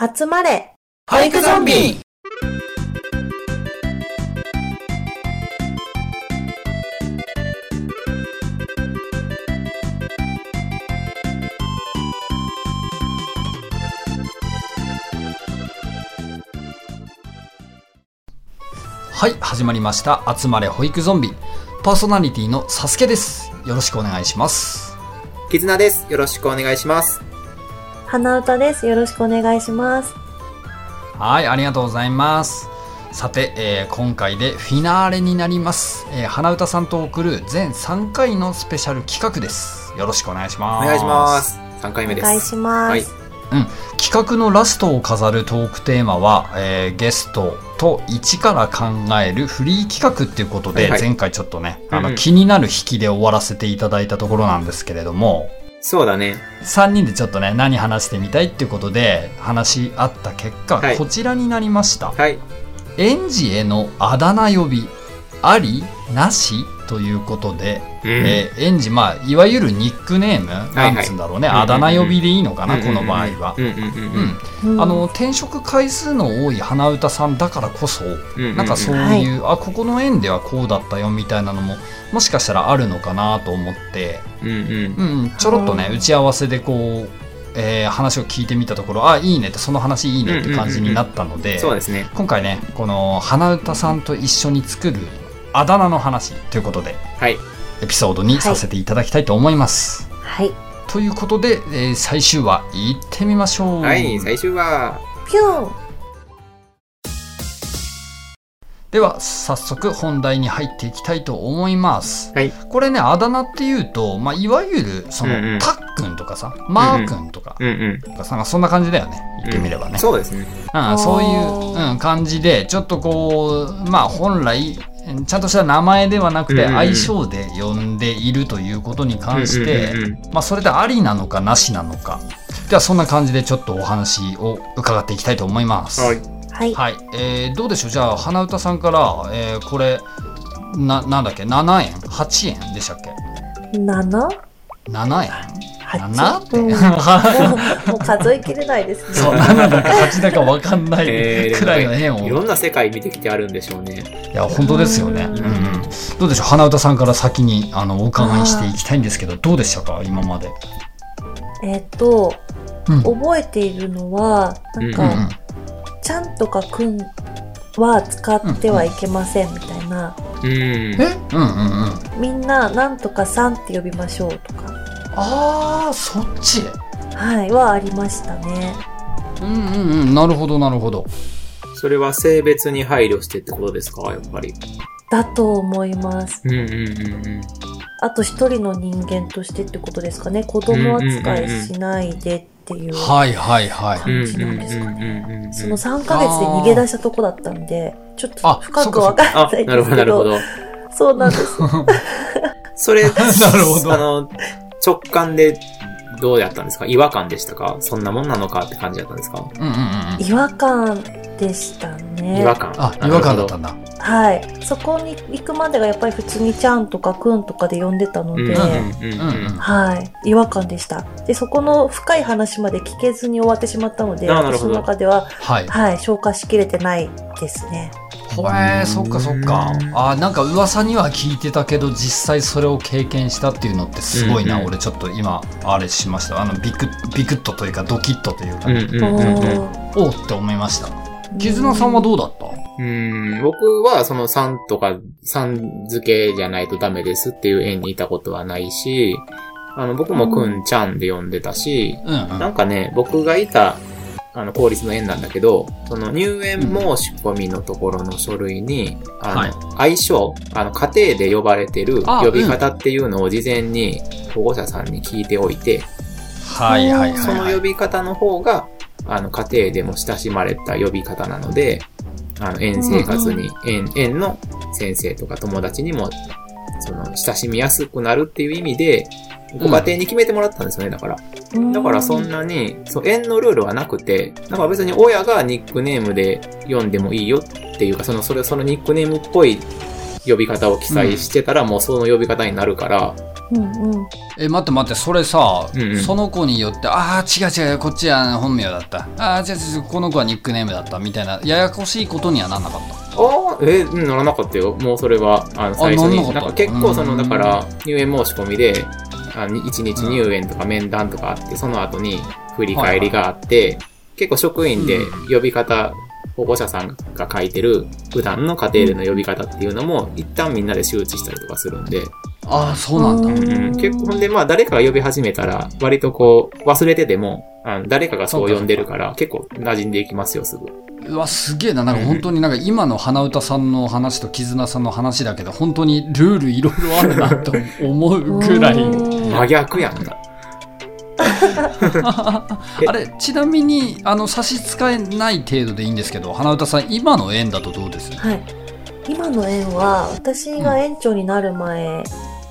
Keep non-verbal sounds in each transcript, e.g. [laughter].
集まれ保育ゾンビはい、始まりました。集まれ保育ゾンビ。パーソナリティのサスケです。よろしくお願いします。絆です。よろしくお願いします。花歌です。よろしくお願いします。はい、ありがとうございます。さて、えー今回でフィナーレになります。えー花歌さんと送る全3回のスペシャル企画です。よろしくお願いしおます。願いします。3回目です。お願いします。はい企画のラストを飾るトークテーマは、えーゲストと一から考えるフリー企画っていうことで、はいはい前回ちょっとね、あのうんうん気になる引きで終わらせていただいたところなんですけれども、そうだね。3人でちょっとね、何話してみたいっていうことで話し合った結果、はいこちらになりました。はい。園児へのあだ名呼び、ありなし？ということで、うん。えー園児、まあ、いわゆるニックネーム、はいなんつうんだろうね、うんうんうん。あだ名呼びでいいのかな、この場合は。うんうんうんうん。うん。あの転職回数の多い花歌さんだからこそ、うんうん。なんかそうはい。いう、あここの園ではこうだったよみたいなのももしかしたらあるのかなと思って、うんうん。うん、ちょろっとねはい。打ち合わせでこう、えー話を聞いてみたところあいいねってその話いいねって感じになったので、そうですね。今回ねこの花歌さんと一緒に作るあだ名の話ということではい。エピソードにさせていただきたいと思います。はい。ということで、えー最終話行ってみましょう。はい。最終は、ぴょんでは早速本題に入っていきたいと思います。はい。これねあだ名っていうと、まあ、いわゆるその、うんうんたっくんとかさマーくんとか,、うんうん。そんな感じだよね言ってみればね。そうですね。うん、そういう、うん、感じでちょっとこうまあ本来うんちゃんとした名前ではなくて愛称で呼んでいるということに関して、まあ、それでありなのかなしなのか。ではそんな感じでちょっとお話を伺っていきたいと思います。はい。はい。はい、えーどうでしょう？じゃあ花歌さんから、えーこれななんだっけ？7円？8円？でしたっけ？7? 7円？八。7って、うん。もう数えきれないですね。そう7だか8だか分かんないえーくらいの円を、いろんな世界見てきてあるんでしょうね。いや本当ですよね、ううんんうん、どうでしょう？花歌さんから先にあのお伺いしていきたいんですけどどうでしたか？今まで、えっと、うん。覚えているのは、なんうんか、うん。ちゃんとかくんは使ってはいけませんみたいな、うん。え？うんうんうん。みんななんとかさんって呼びましょうとか、ああそっちはい、はありましたね。うんうんうんなるほどなるほどそれは性別に配慮してってことですか？やっぱり。だと思います。うんうんうんうん。あと一人の人間としてってことですかね。子供扱いしないでっていうはいはいはい感じなんですかね。その3ヶ月で逃げ出したとこだったんで、ちょっあと深くわかあんない、なるほど、ですけど、なるほど。[laughs] そうなんです。それ、[laughs] なるほどあの、直感でどうやったんですか？違和感でしたか？そんなもんなのかって感じだったんですか？うんうんうんうん違和感でしたね。違和感。あ違和感だったんだはい。そこに行くまでがやっぱり普通にちゃんとかくんとかで呼んでたので、うんうんうんうんうんはい。違和感でした。で、そこの深い話まで聞けずに終わってしまったので、私あなるほどの中では、はいはい、消化しきれてないですね。へえそっかそっか。あなんか噂には聞いてたけど実際それを経験したっていうのってすごいな、うんうん俺ちょっと今あれしました。あのビクッビクッとというかドキッとというか、うんうんうんうん。おー。おうって思いました。絆さんはどうだった？うん。僕はその3とか3付けじゃないとダメですっていう園にいたことはないし、あの僕もくんちゃんで呼んでたし、うんうん。なんかね、僕がいた、あの、公立の園なんだけど、その入園申し込みのところの書類に、あの、はい。愛称、あの、家庭で呼ばれてるあ呼び方っていうのを事前に保護者さんに聞いておいて、はいはいはい、はい、その呼び方の方が、あの、家庭でも親しまれた呼び方なので、あの、園生活に、園、園の先生とか友達にも、その、親しみやすくなるっていう意味で、ご家庭に決めてもらったんですよね、だから。だからそんなに、そう、園のルールはなくて、なんか別に親がニックネームで読んでもいいよっていうか、その、それ、そのニックネームっぽい呼び方を記載してたら、もうその呼び方になるから、うんうん。え、待って待って、それさ、うんうんその子によって、ああ、違う違う、こっちは本名だった。ああ、違う違う、この子はニックネームだった、みたいな、ややこしいことにはなんなかった。ああ、えうん、ならなかったよ。もうそれは、あの、最初に。なんなか結構その、うんだから、入園申し込みで、あの1日入園とか面談とかあって、その後に振り返りがあって、結構職員で呼び方、保護者さんが書いてる普段の家庭での呼び方っていうのも、一旦みんなで周知したりとかするんで、ああ、そうなんだ。うんうん、結構、ほんで、まあ、誰かが呼び始めたら、割とこう、忘れてても、あの誰かがそう呼んでるから、結構馴染んでいきますよ、すぐ。うわ、すげえな。なんか本当になんか今の花歌さんの話と絆さんの話だけど、本当にルールいろいろあるなと思うぐらい。うん真逆やんな。[laughs] あれ、ちなみに、あの、差し支えない程度でいいんですけど、花歌さん、今の縁だとどうです？はい。今の園は、私が園長になる前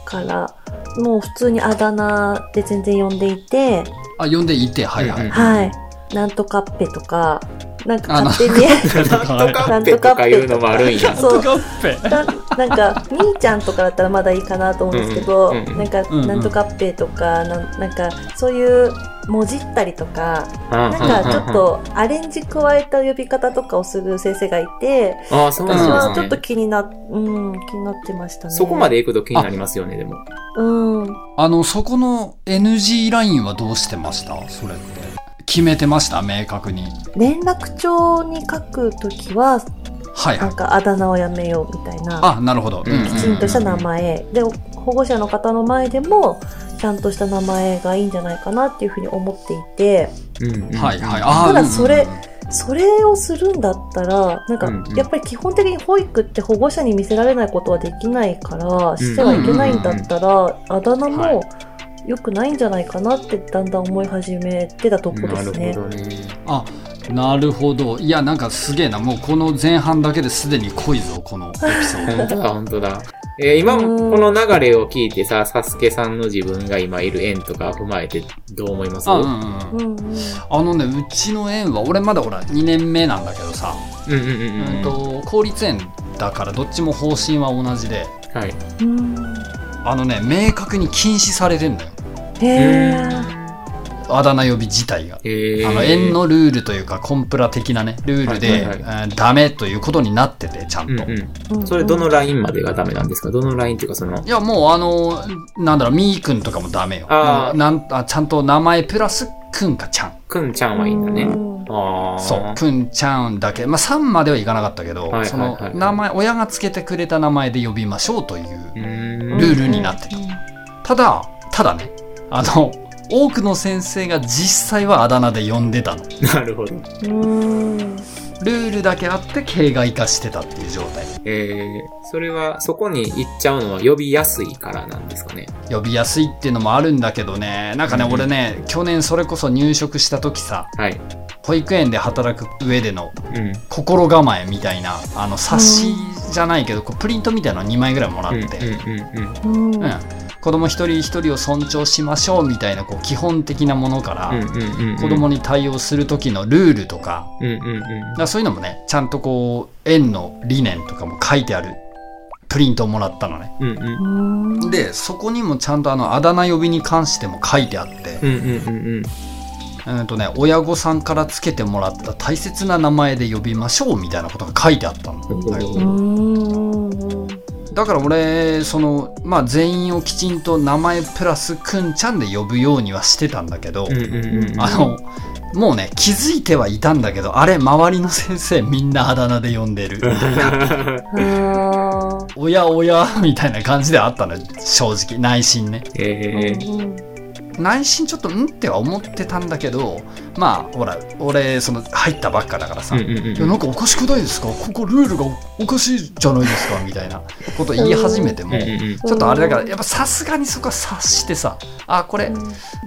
から、もう普通にあだ名で全然呼んでいて、あ、呼んでいて、はいはい。はい。なんとかっぺとか、なんかあ勝手に、[laughs] なんとかってとかいうのもあるんや。[laughs] そうカッペ。ななんか、みーちゃんとかだったらまだいいかなと思うんですけど、うんうんうんなんか、うんうんなんとかっぺとか、なんなんか、そういう、もじったりとか、ななんかちょっ、とアレンジ加えた呼び方とかをする先生がいて、ああ、そう私なんですね。はちょっと気にな、うん、気になってましたね。そこまで行くと気になりますよね、でも。うん。あの、そこの NG ラインはどうしてました？それって。決めてました？明確に。連絡帳に書くときは、はいはい。なんかあだ名をやめようみたいな、あ、なるほど。うんきちんとした名前。で、保護者の方の前でも、ちゃんとした名前がいいんじゃないかなっていうふうに思っていて、うんうんはいはい。ただそれうんそれをするんだったら、なんかうんうん、やっぱり基本的に保育って保護者に見せられないことはできないから、してはいけないんだったら、あだ名はいも良くないんじゃないかなってだんだん思い始めてたとこでなるすね。ほどね。あ、なるほど。いや、なんかすげえな。もうこの前半だけですでに濃いぞ、このエピソード。本当だ、本当だ。えー今、うんこの流れを聞いてさ、サスケさんの自分が今いる縁とか踏まえてどう思います？あ、うんうんううん。んうんあのね、うちの園は、俺まだほら、2年目なんだけどさ、うんうんうんうんうん。と、公立園だからどっちも方針は同じで、はい。うんあのね、明確に禁止されてんだよ。へうーあだ名呼び自体が。えー、あの、園のルールというか、コンプラ的なね、ルールで、はいはいえーダメということになってて、ちゃんと。うんうん。うんそれどのラインまでがダメなんですか？どのラインっていうかその、いや、もうあの、なんだろう、みーくんとかもダメよ。あなんあちゃんと名前プラスくんかちゃん。くんちゃんはいいんだね。うんああ。そう、くんちゃんだけ。まあ、3まではいかなかったけど、はいはいはいその名前、親がつけてくれた名前で呼びましょうという。ルールになってる。ただ、ただね、あの、多くの先生が実際はあだ名で呼んでたの。なるほど。うんルールだけあって形骸化してたっていう状態。えー、それは、そこに行っちゃうのは呼びやすいからなんですかね。呼びやすいっていうのもあるんだけどね、なんかね、うん俺ね、去年それこそ入職した時さ、はい。保育園で働く上でのうん。心構えみたいな、あの、冊子じゃないけど、こうプリントみたいなの2枚ぐらいもらって、うんうんうんうんうん子供一人一人を尊重しましょうみたいな、こう、基本的なものから。子供に対応する時のルールとか、そういうのもね、ちゃんとこう、園の理念とかも書いてあるプリントをもらったのね。うんうん。うんで、そこにもちゃんとあの、あだ名呼びに関しても書いてあって、うんとね、親御さんからつけてもらった大切な名前で呼びましょうみたいなことが書いてあったの。うんだから俺、その、まあ全員をきちんと名前プラスくんちゃんで呼ぶようにはしてたんだけど。あの、もうね、気づいてはいたんだけど、あれ、周りの先生みんなあだ名で呼んでる。[laughs] あーおやおや、みたいな感じではあったのよ、正直。内心ね。えー、うん内心ちょっと、んっては思ってたんだけど、まあ、ほら、俺、その、入ったばっかだからさ、うんうんうんいやなんかおかしくないですか？ここルールがおかしいじゃないですか？みたいなこと言い始めても、うんうんうんちょっとあれだから、やっぱさすがにそこは察してさ、あ、これ、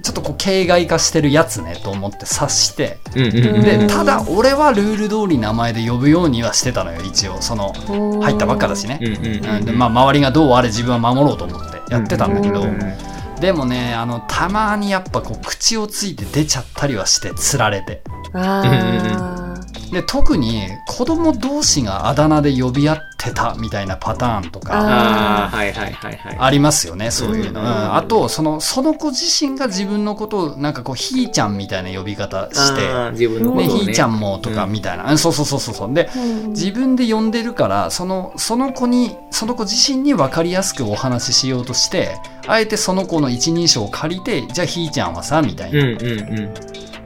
ちょっとこう、形骸化してるやつねと思って察して、うんうんうん。で、うん。ただ俺はルール通り名前で呼ぶようにはしてたのよ、一応。その、入ったばっかだしね。うんうんうんうん。でまあ、周りがどうあれ自分は守ろうと思ってやってたんだけど、うんうんでもね、あの、たまにやっぱこう、口をついて出ちゃったりはして、つられて。あで特に子供同士があだ名で呼び合ってたみたいなパターンとかああ、はいはいはいはい。ありますよねそういうの、うんうんあとそのその子自身が自分のことをなんかこうひーちゃんみたいな呼び方して自分のね。ねひーちゃんもとかみたいな、うん。そうそうそうそうそう。でうん。自分で呼んでるからそのその子にその子自身に分かりやすくお話ししようとしてあえてその子の一人称を借りてじゃあひーちゃんはさみたいな、うんうんうん。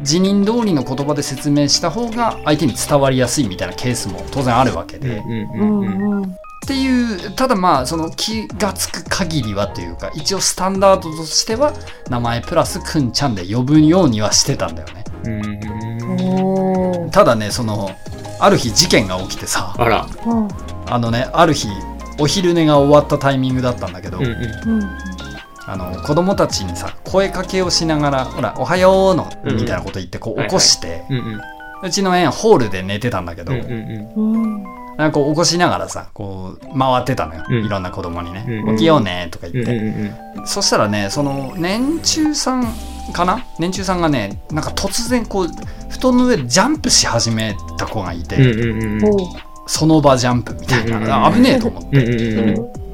辞任通りの言葉で説明した方が相手に伝わりやすいみたいなケースも当然あるわけで、っていうただまあその気がつく限りはというか一応スタンダードとしては名前プラスくんちゃんで呼ぶようにはしてたんだよね。ただねそのある日事件が起きてさあのねある日お昼寝が終わったタイミングだったんだけど、うんうん。うんあの子供たちにさ声かけをしながら「ほらおはようの」うんみたいなこと言ってこう起こして、うんうん。うちの園ホールで寝てたんだけど、うんうんうん。うんなんかこう起こしながらさこう回ってたのよ、うんいろんな子供にねうん「起きようね」とか言って、うんうんうん。そしたらねその年中さんかな？年中さんがねなんか突然こう布団の上でジャンプし始めた子がいて、うんうんうん。その場ジャンプみたいな、うんうんうんあ危ねえと思って、うんうんうんうん。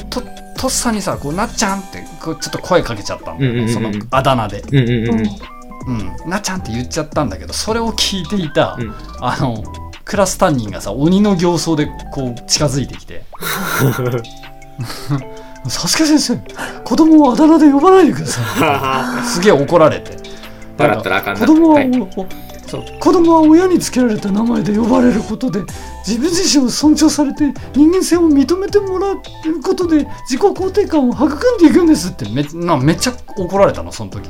ととっさにさこうなっちゃんってこうちょっと声かけちゃったんだよね、うんうんうん。そのあだ名で、うんうんうん。うん、なっちゃんって言っちゃったんだけどそれを聞いていた、うん。あのクラス担任がさ鬼の形相でこう近づいてきて「[laughs] サスケ先生子供をあだ名で呼ばないでください」すげえ怒られて。笑ったらあかんな。子供は、はい。おそう。子供は親につけられた名前で呼ばれることで自分自身を尊重されて人間性を認めてもらうことで自己肯定感を育んでいくんですって。めなめっちゃ怒られたのその時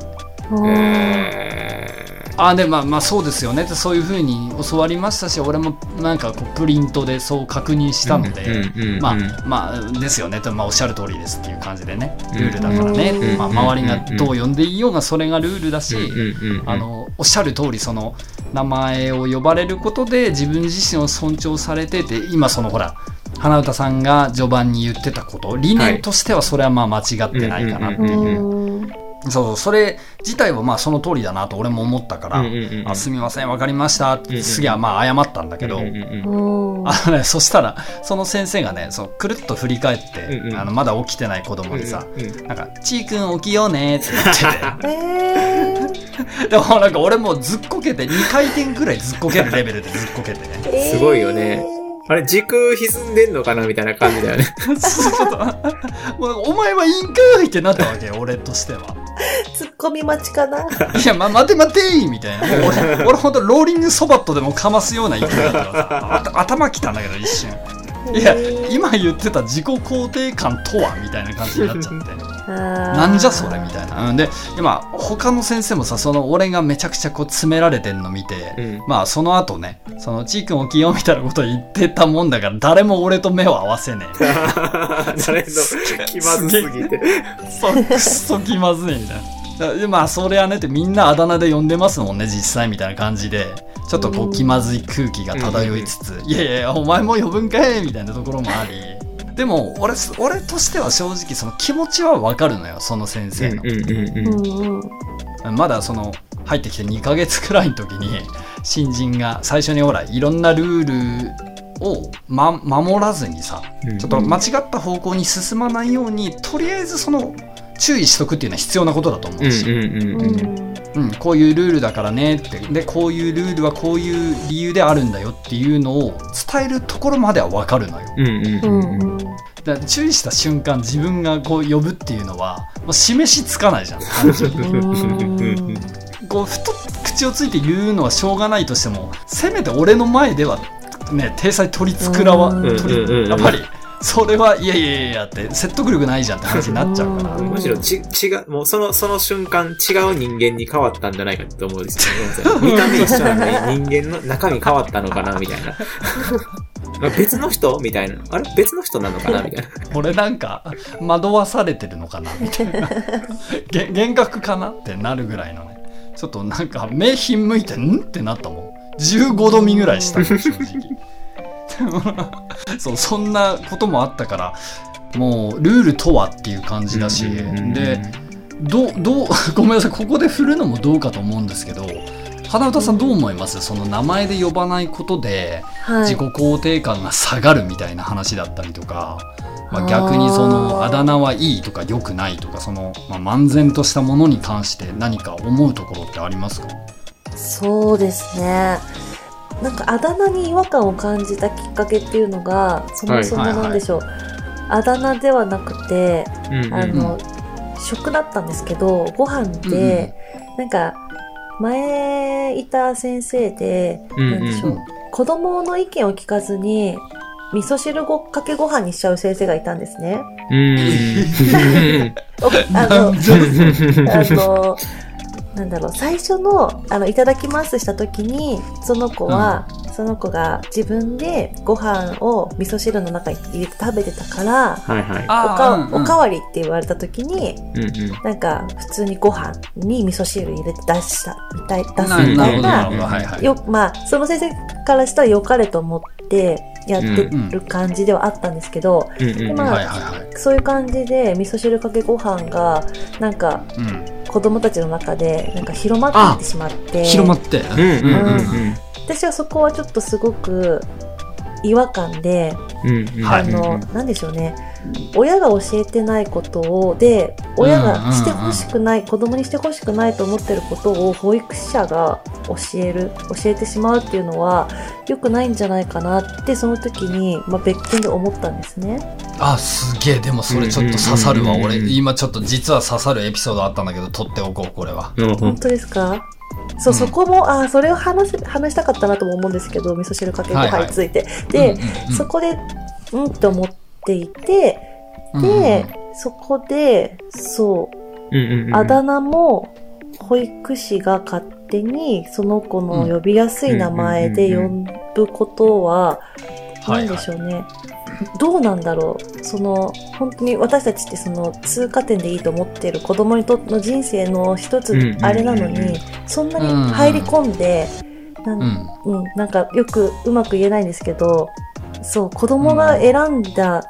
あでまあまあそうですよね。ってそういうふうに教わりましたし俺もなんかこうプリントでそう確認したので、まあうんまあですよね。と、まあ、おっしゃる通りですっていう感じでね。ルールだからね、うんまあ、周りがどう呼んでいようがそれがルールだし、あのおっしゃる通りその名前を呼ばれることで自分自身を尊重されてて今そのほら花歌さんが序盤に言ってたこと理念としてはそれはまあ間違ってないかなっていう、うんそうそうそれ自体はまあその通りだなと俺も思ったから、うんうんうんうん。あすみませんわかりましたってすげえまあ謝ったんだけど、うんうんうんうん。あのね、そしたらその先生がねそうくるっと振り返って、うんうん。あのまだ起きてない子供にさ、うんうんなんか「ちーくん起きようね」って言ってて。えー。[laughs] でもなんか俺もうずっこけて2回転ぐらいずっこけるレベルでずっこけてね。えー。すごいよねあれ、時空歪んでんのかなみたいな感じだよね。ちょっともう。お前はいいんかいってなったわけよ [laughs] 俺としては。ツッコミ待ちかな。いや、ま、待て待てーみたいな。俺俺ほんとローリングそばっとでもかますような勢いだったからさ頭きたんだけど一瞬。いや今言ってた自己肯定感とはみたいな感じになっちゃってななんじゃそれみたいな。うん。で、今、他の先生もさ、その俺がめちゃくちゃこう詰められてんの見て、うん。まあその後ね、そのちーくん起きようみたいなこと言ってたもんだから、誰も俺と目を合わせねえ。[laughs] 誰の気まずすぎて。そう、くっそ気まずいみたいな。でまあそれはねってみんなあだ名で呼んでますもんね実際みたいな感じで。ちょっとこう気まずい空気が漂いつつ「いやいやいやお前も呼ぶんかい」みたいなところもありでも俺俺としては正直その気持ちはわかるのよその先生の。まだその入ってきて2ヶ月くらいの時に新人が最初にほらいろんなルールを、ま、守らずにさうん。ちょっと間違った方向に進まないようにとりあえずその注意しとくっていうのは必要なことだと思うし、うんこういうルールだからねって。でこういうルールはこういう理由であるんだよっていうのを伝えるところまでは分かるのよ。だ注意した瞬間自分がこう呼ぶっていうのはもう示しつかないじゃん。単純にうん。こうふと口をついて言うのはしょうがないとしてもせめて俺の前ではね体裁取り繕わうん。取りやっぱりそれはいやいやいやって説得力ないじゃんって話になっちゃうから。うんむしろち、違う、もうその、その瞬間違う人間に変わったんじゃないかと思うんですよね。[laughs] 見た目一緒なのに人間の中身変わったのかなみたいな。あ別の人？みたいな。あれ？別の人なのかな？みたいな。俺なんか惑わされてるのかな？みたいな。げ幻覚かな？ってなるぐらいのね。ちょっとなんか目ひんむいてん？ってなったもん。15度見ぐらいした正直 [laughs] そうそんなこともあったからもうルールとはっていう感じだし、うんうんうんでどうどう [laughs] ごめんなさいここで振るのもどうかと思うんですけど花歌さんどう思います？その名前で呼ばないことではい自己。肯定感が下がるみたいな話だったりとか、まあ、あー逆にそのあだ名はいいとか良くないとかその、まあ、漫然としたものに関して何か思うところってありますか？そうですね。なんかあだ名に違和感を感じたきっかけっていうのが、そもそもはいはいはいなんでしょう。あだ名ではなくて、うんうんあの、食だったんですけど、ご飯で、なんか、前いた先生で、うんでしょう、子供の意見を聞かずに、味噌汁ごかけご飯にしちゃう先生がいたんですね。うん。[laughs] おあの、あの、[laughs] なんだろう、最初の、あの、いただきますした時に、その子は、その子が自分でご飯を味噌汁の中に入れて食べてたから、はいはい。おかうんうん。おかわりって言われた時に、うんうん。なんか普通にご飯に味噌汁入れて出したみたい、出すみなたいなよ、まあ、その先生からしたら良かれと思ってやってる感じではあったんですけど、うんうんうん。まあはいはいはい。そういう感じで味噌汁かけご飯が、なんかうん子供たちの中でなんか広まっていってしまって、広まってうんうんうん私はそこはちょっとすごく違和感で、うん。うんうん。はいあの、なんでしょうね。親が教えてないことを、で、親がしてほしくない、子供にしてほしくないと思ってることを保育者が教える、教えてしまうっていうのは良くないんじゃないかなって、その時に、まあ、別件で思ったんですね。あすげえ。でもそれちょっと刺さるわうんうんうんうん。俺。今ちょっと実は刺さるエピソードあったんだけど取っておこうこれは。うん本当ですか？そう、うん。そこも、あそれを話せ、話したかったなとも思うんですけど、味噌汁かけご飯について。で、うんうんうん。そこで、うんって思っていて、うんうんで、そこで、そう、うんうんうん。あだ名も保育士が勝手にその子の呼びやすい名前で呼ぶことは、はい何でしょうね。どうなんだろう。その、本当に私たちってその通過点でいいと思っている子供にとっての人生の一つうんうんうんうんあれなのに、そんなに入り込んで、なんうんうん、なんかよくうまく言えないんですけど、そう、子供が選んだ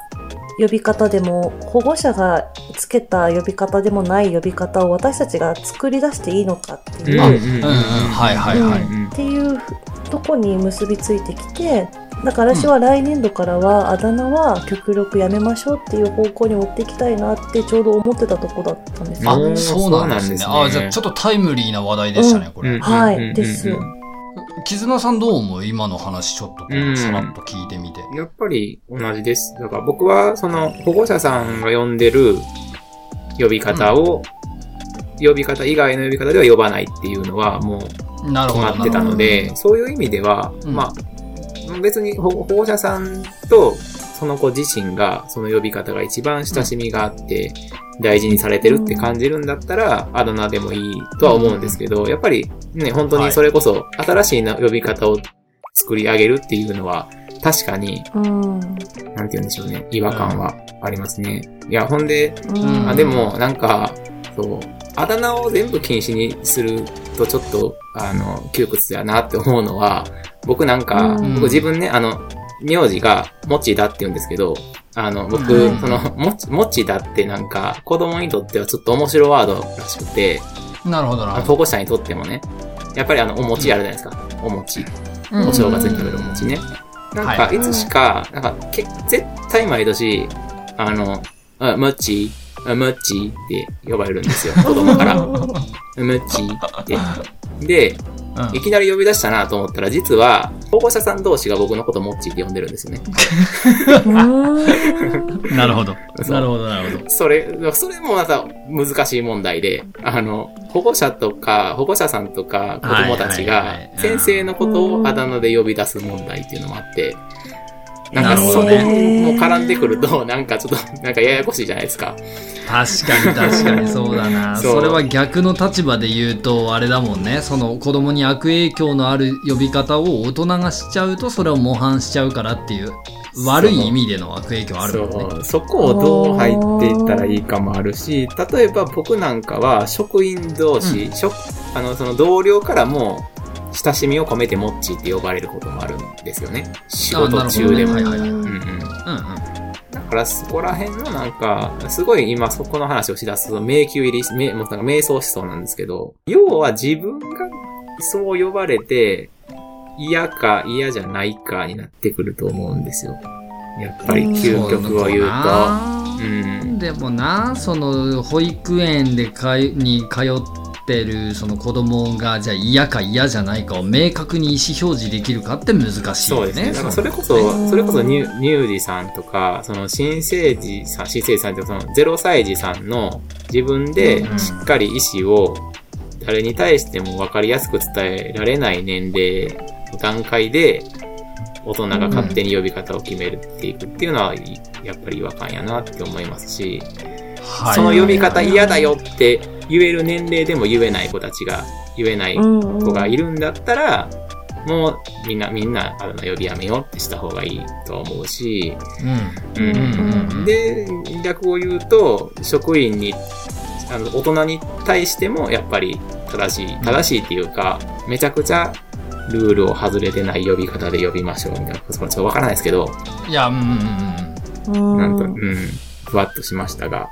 呼び方でも、保護者がつけた呼び方でもない呼び方を私たちが作り出していいのかっていう、あうんうんうん。はいはいはい。うん。っていうとこに結びついてきて、だから私は来年度からはあだ名は極力やめましょうっていう方向に持っていきたいなってちょうど思ってたとこだったんですあよ。ね。そうなんですね。そうなんですね。あじゃあちょっとタイムリーな話題でしたねこれ。うんはいです絆さんどう思う？今の話ちょっとさらっと聞いてみて。やっぱり同じです。だから僕は、その、保護者さんが呼んでる呼び方を、呼び方以外の呼び方では呼ばないっていうのはもう決まってたので、そういう意味では、うん。まあ、別に保保護者さんとその子自身がその呼び方が一番親しみがあって、大事にされてるって感じるんだったら、あだ名でもいいとは思うんですけど、やっぱりね、本当にそれこそ新しいな呼び方を作り上げるっていうのは、確かに、うん。なんて言うんでしょうね、違和感はありますね。いや、ほんで、うんあでも、なんか、そう、あだ名を全部禁止にするとちょっと、あの、窮屈だなって思うのは、僕なんか、うん僕自分ね、あの、名字が、もちだって言うんですけど、あの、僕、うんその、もち、もちだってなんか、子供にとってはちょっと面白ワードらしくて、なるほどな保護者にとってもね、やっぱりあの、お餅あるじゃないですか。お餅。どお正月に食べるお餅ね。なんか、はいいつしか、なんか、け絶対毎年、あの、あ、もっち、あ、もっちって呼ばれるんですよ、子供から。もっちって。で、うん。いきなり呼び出したなと思ったら、実は、保護者さん同士が僕のこともっちって呼んでるんですよね。うん。なるほど。なるほどなるほど。それ、それもまた難しい問題で、あの、保護者とか、保護者さんとか子供たちがはいはいはい、先生のことをあだ名で呼び出す問題っていうのもあって、なんかなるほどそこもね絡んでくると、[laughs] なんかちょっと、なんかややこしいじゃないですか。確かに確かに。[laughs] そうだな。それは逆の立場で言うとあれだもんね。その子供に悪影響のある呼び方を大人がしちゃうとそれを模範しちゃうからっていう悪い意味での悪影響あるもんね。そこをどう入っていったらいいかもあるし、例えば僕なんかは職員同士、職あの、その同僚からも、親しみを込めてモッチーって呼ばれることもあるんですよね。仕事中でも。あなるほどねはいはいはいうんうん。うんうんだからそこら辺のなんか、すごい今そこの話をしだすと迷宮入りし、めもうなんか瞑想しそうなんですけど、要は自分がそう呼ばれて、嫌か嫌じゃないかになってくると思うんですよ。やっぱり究極を言うと。うん。でもなその保育園でかいに通ってるその子供がじゃあ嫌か嫌じゃないかを明確に意思表示できるかって難しいよね。そうですね。だからそれこのそ、それこそニュニュージさんとか、その新生児さん、新生児さんってその0歳児さんの自分でうんしっかり意思を誰に対しても分かりやすく伝えられない年齢の段階で大人が勝手に呼び方を決めるっていくっていうのは、やっぱり違和感やなって思いますし、はい。その呼び方嫌だよって言える年齢でも言えない子たちが、言えないうんうん。子がいるんだったら、もうみんな、みんな、あの、呼びやめようってした方がいいと思うし、うん。うん。うんうんで、逆を言うと、職員に、あの、大人に対しても、やっぱり正しい、正しいっていうか、めちゃくちゃルールを外れてない呼び方で呼びましょうみたいな、ちょっとわからないですけど、いやうんうんうん。うん。なんと、うん、ふわっとしましたが、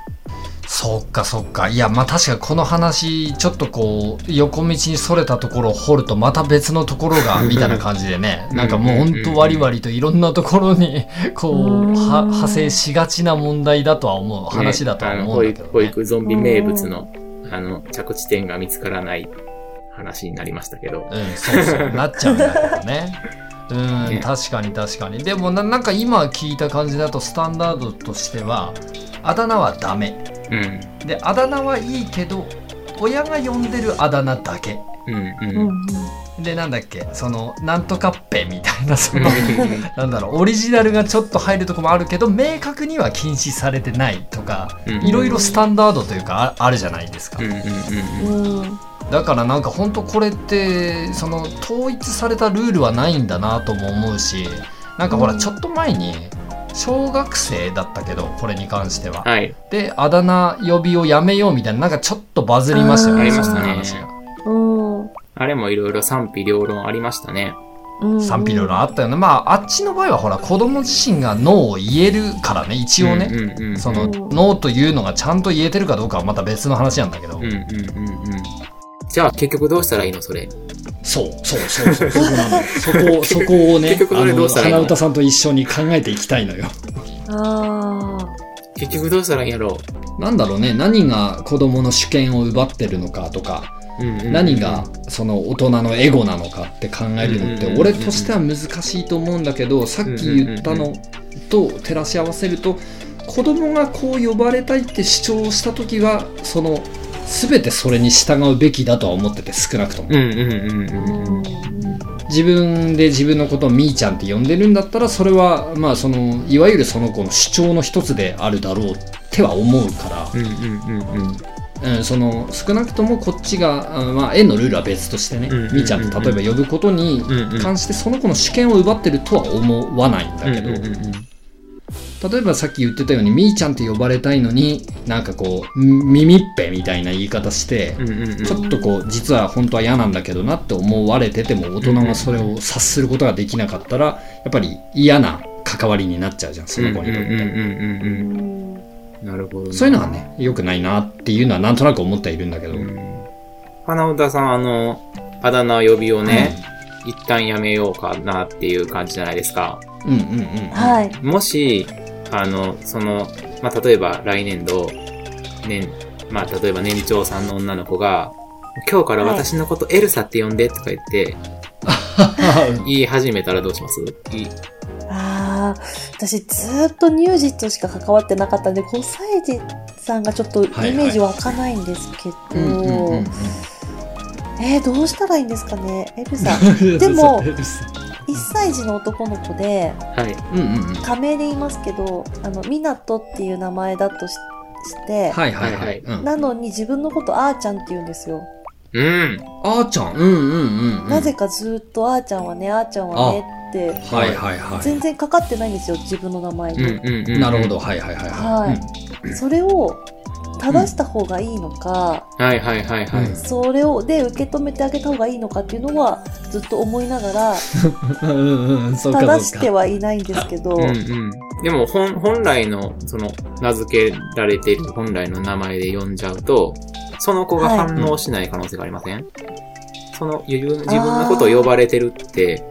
そっかそっか。いやまあ確かにこの話ちょっとこう横道にそれたところを掘るとまた別のところが [laughs] みたいな感じでね。なんかもうほんと割々といろんなところにこう派生しがちな問題だとは思う話だとは思うんだけどね。あの保。育ゾンビ名物の、あの、着地点が見つからない話になりましたけど。うん、そうそう、なっちゃうんだけどね。[laughs] うん、ね確かに確かに。でもな、なんか今聞いた感じだと、スタンダードとしては、あだ名はダメ。うん。で、あだ名はいいけど、親が呼んでるあだ名だけ。うん。ううん。んで、なんだっけ、その、なんとかっぺみたいな、その、[laughs] なんだろう、オリジナルがちょっと入るとこもあるけど、明確には禁止されてないとか、うんいろいろスタンダードというか、ああるじゃないですか。うん。うん。うんうんだからなんか本当これってその統一されたルールはないんだなとも思うしなんかほらうん。ちょっと前に小学生だったけどこれに関しては。はい。であだ名呼びをやめようみたいななんかちょっとバズりましたよねありましたね。あれもいろいろ賛否両論ありましたね。うん。賛否両論あったよね。まああっちの場合はほら子供自身がノーを言えるからね一応ね、うんうんうん。そのうん。ノーというのがちゃんと言えてるかどうかはまた別の話なんだけど、うんうんうんうん。じゃあ結局どうしたらいいのそれ？そうそうそうそうそこなのよ。[laughs] そこそこをね結局それどうしたらいいの？花歌さんと一緒に考えていきたいのよ。ああ結局どうしたらいいんやろなんだろうね。何が子供の主権を奪ってるのかとか、う。うんうんうん。何がその大人のエゴなのかって考えるのって俺としては難しいと思うん。だけどさっき言ったのと照らし合わせると子供がこう呼ばれたいって主張した時はその全てそれに従うべきだとは思ってて少なくとも。自分で自分のことをみーちゃんって呼んでるんだったらそれはまあそのいわゆるその子の主張の一つであるだろうっては思うから。うんその少なくともこっちが、あまあ、園のルールは別としてね、みーちゃんと例えば呼ぶことに関してその子の主権を奪ってるとは思わないんだけど、例えばさっき言ってたようにみーちゃんって呼ばれたいのになんかこう耳っぺみたいな言い方して、うんうんうんちょっとこう実は本当は嫌なんだけどなって思われてても大人がそれを察することができなかったらやっぱり嫌な関わりになっちゃうじゃんその子にとって。うんうんうんうんううんんなるほどね。そういうのはね、良くないなっていうのはなんとなく思ってはいるんだけど。うん花歌さん、あの、あだ名呼びをね、一旦やめようかなっていう感じじゃないですか。うんうんうん。はいもし、あの、その、まあ、例えば来年度、年、まあ、例えば年長さんの女の子が、今日から私のことエルサって呼んでとか言って、[laughs] 言い始めたらどうします？いい。ああ私ずーっと乳児としか関わってなかったんで5歳児さんがちょっとイメージ湧かないんですけど。えー、どうしたらいいんですかね？エルさん [laughs] でも1歳児の男の子ではい。うんうんうん。仮名で言いますけどあのミナトっていう名前だとしして、はいはいははいい。うんなのに自分のことあーちゃんって言うんですよ、うん。あーちゃん。うんうんうんうん。なぜかずーっとあーちゃんはねあーちゃんはねってはいはいは全然かかってないんですよ自分の名前に、うんうんうん。い。なるほど。。はいはいはいはいそれを正した方がいいのか、はいはいはいはい。うんそれをで受け止めてあげた方がいいのかっていうのはずっと思いながら [laughs] うんうんうん。そうか正して。はいないんですけど、うんうん。でも、本、本来の、その、名付けられている本来の名前で呼んじゃうと、その子が反応しない可能性がありません、その、自分自分のことを呼ばれてるって、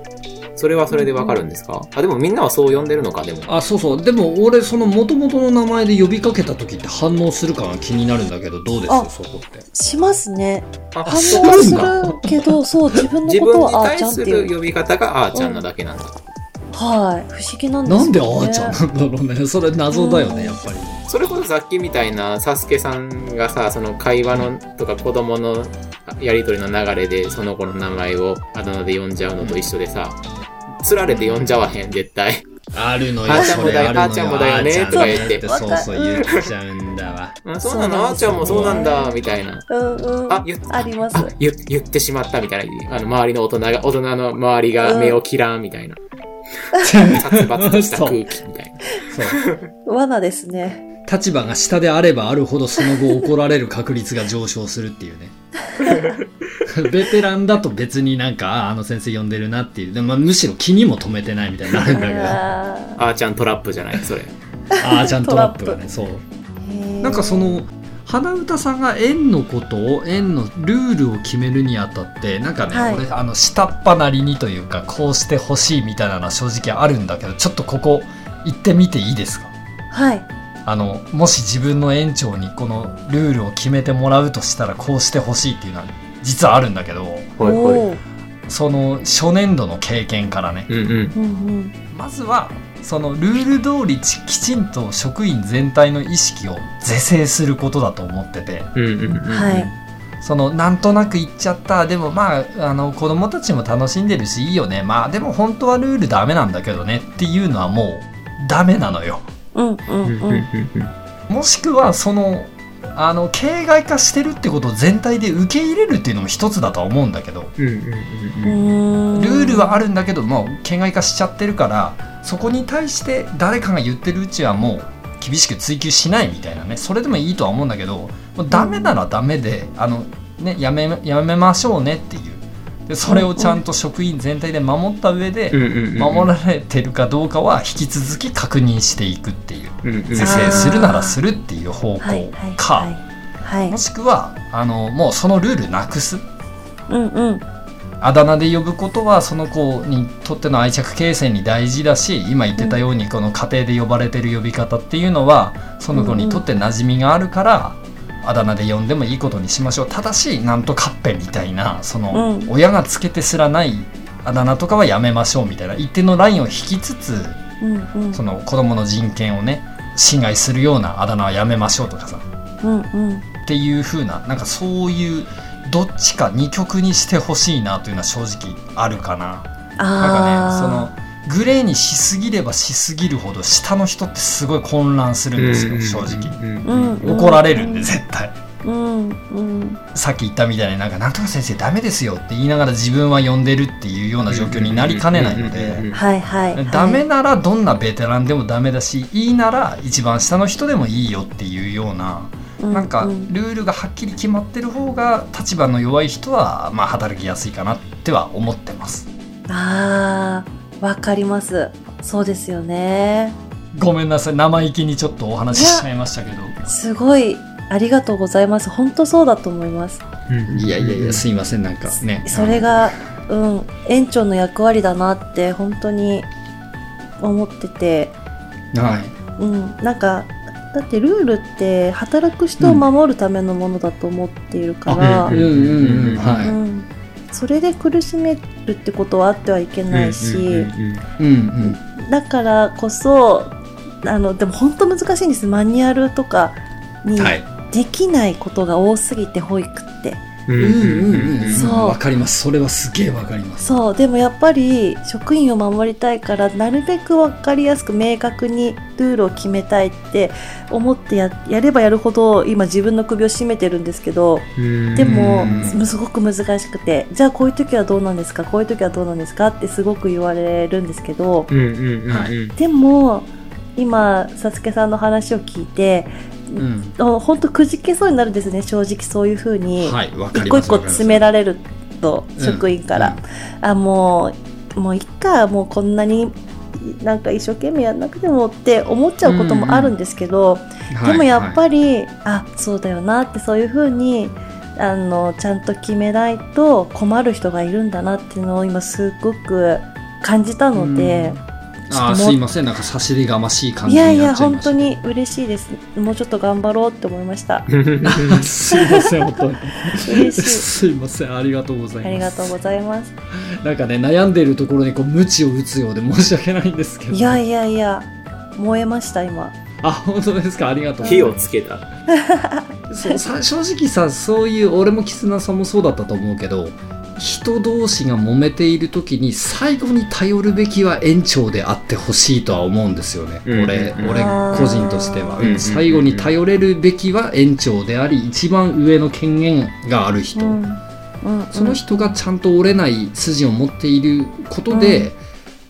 それはそれでわかるんですか？あ、でもみんなはそう呼んでるのか、でも。あそうそうでも俺その元々の名前で呼びかけた時って反応するかが気になるんだけどどうです？あそこってしますね。あ反応するけど、そう、自分の [laughs] 自分にことはあーちゃ対すんっていう。る呼び方があーちゃんなだけなんだ。はい。不思議なんですよ、ね。なんであーちゃんなんだろうね [laughs] それ謎だよねやっぱりそれこそさっきみたいな、サスケさんがさ、その会話のとか子供のやりとりの流れでその子の名前をあだ名で呼んじゃうのと一緒でさ、つられて呼んじゃわへん、絶対。あるのよあーちゃんもだよそれあるのあーちゃんもだよねとか言ってそうそう言っちゃうんだわうんそうなの？あーちゃんもそうなんだ、みたいな。うんうん。あ、言っあります。言ってしまったみたいな。あの、周りの大人が、大人の周りが目を切らんみたいな。殺伐とした空気みたいな。そう罠ですね。立場が下であればあるほどその後怒られる確率が上昇するっていうね [laughs] ベテランだと別になんかああの先生呼んでるなっていう。でもまあむしろ気にも留めてないみたいになるんだけど。あーちゃんトラップじゃない、それ。あちゃんトラップがねそう。ー。なんかそ、の花歌さんが円のことを円のルールを決めるにあたってなんかね、はい。俺あの下っ端なりにというかこうしてほしいみたいなのは正直あるんだけどちょっとここ行ってみていいですか？はい。あのもし自分の園長にこのルールを決めてもらうとしたらこうしてほしいっていうのは実はあるんだけどほいその初年度の経験からねうんうん。まずはそのルール通りちきちんと職員全体の意識を是正することだと思っててうんうんうん。はい。そのなんとなく言っちゃったでもまああの子供たちも楽しんでるしいいよねまあでも本当はルールダメなんだけどねっていうのはもうダメなのよ。うんうん。うんもしくはそのあの形骸化してるってことを全体で受け入れるっていうのも一つだとは思うんだけどうんうんうんルールはあるんだけどもう形骸化しちゃってるからそこに対して誰かが言ってるうちはもう厳しく追求しないみたいなねそれでもいいとは思うんだけどもうダメならダメであの、ね、やめやめましょうねっていうでそれをちゃんと職員全体で守った上で。守られてるかどうかは引き続き確認していくっていううんうん是正するならするっていう方向か。も。しくはあのもうそのルールなくすうんうん。あだ名で呼ぶことはその子にとっての愛着形成に大事だし今言ってたようにこの家庭で呼ばれてる呼び方っていうのはその子にとって馴染みがあるからあだ名で呼んでもいいことにしましょうただしなんとカッペみたいなそのうん親がつけてすらないあだ名とかはやめましょうみたいな一定のラインを引きつつうんうん。その子供の人権をね侵害するようなあだ名はやめましょうとかさうんうん。っていう風ななんかそういうどっちか二極にしてほしいなというのは正直あるかな。なんかねそあのグレーにしすぎればしすぎるほど下の人ってすごい混乱するんですよ正直。怒られるんで絶対。あ。うんうん。さっき言ったみたいになんかなんとか先生ダメですよって言いながら自分は呼んでるっていうような状況になりかねないので。はいはいはい。ダメならどんなベテランでもダメだしいいなら一番下の人でもいいよっていうようななんかうルールがはっきり決まってる方が立場の弱い人はまあ働きやすいかなっては思ってますああ、わかります。そうですよね。ごめんなさい。生意気にちょっとお話ししちゃいましたけど。すごい、ありがとうございます。本当そうだと思います。いやいやいやすいませんなんかね。それが、うん、園長の役割だなって本当に思ってて、はい。うん、なんか、だってルールって働く人を守るためのものだと思っているから、うんうんうん。はい。うん、それで苦しめるってことはあってはいけないし、だからこそあのでも本当難しいんです。マニュアルとかにはい。できないことが多すぎて保育っそうわかります。それはすげえわかります。そうでもやっぱり職員を守りたいからなるべく分かりやすく明確にルールを決めたいって思ってややればやるほど今自分の首を絞めてるんですけどでもうんすごく難しくてじゃあこういう時はどうなんですか？こういう時はどうなんですか？ってすごく言われるんですけどうんうんうんうん。はい。でも今さつけさんの話を聞いてうん。あ本当くじけそうになるんですね正直そういうふうに。一個一個詰められるとうん職員から、あもうもういっかもうこんなになんか一生懸命やんなくてもって思っちゃうこともあるんですけど、はいでもやっりぱり、あそうだよなってそういうふうにあのちゃんと決めないと困る人がいるんだなっていうのを今すっごく感じたので、あすいません。なんか差しりがましい感いじになっやいやちゃいました本当に嬉しいです。もうちょっと頑張ろうって思いました。[laughs] すいません本当に。嬉しい。すいませんありがとうございます。ありがとうございます。なんかね悩んでいるところにこう鞭を打つようで申し訳ないんですけど。いやいやいや燃えました今。あ本当ですか？ありがとう火をつけた。そうさ正直さそういう俺も絆さんもそうだったと思うけど人同士が揉めている時に最後に頼るべきは園長であってほしいとは思うんですよね、うん。俺うん。俺個人としては、うん。うん最後に頼れるべきは園長であり一番上の権限がある人、うん。うん。その人がちゃんと折れない筋を持っていることで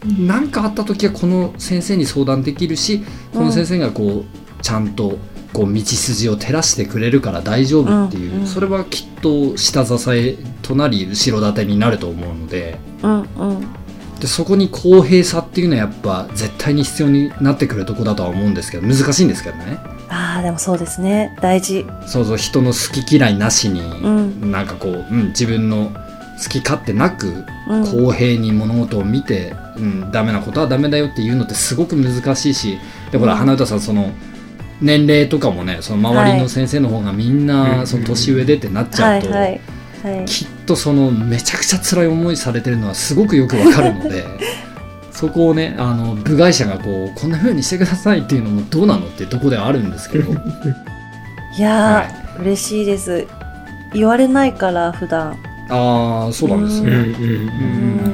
何、かあった時はこの先生に相談できるしこの先生がこうちゃんとこう道筋を照らしてくれるから大丈夫っていう、うん。うん。それはきっと下支えとなり後ろ盾になると思うので。うんうん。でそこに公平さっていうのはやっぱ絶対に必要になってくるとこだとは思うんですけど難しいんですけどね。ああでもそうですね。大事。そうそう人の好き嫌いなしに、ん。なんかこう、うん、自分の好き勝手なくうん。公平に物事を見て、うん、ダメなことはダメだよっていうのってすごく難しいしでほら、うん。花歌さんその年齢とかもねその周りの先生の方がみんはない。その年上でってなっちゃうと、はいはいはい。きっとそのめちゃくちゃ辛い思いされてるのはすごくよくわかるので [laughs] そこをねあの部外者がこうこんな風にしてくださいっていうのもどうなのっていうところではあるんですけど。[laughs] いやー、嬉しいです。言われないから普段。ああそうなんですね。うん。うんう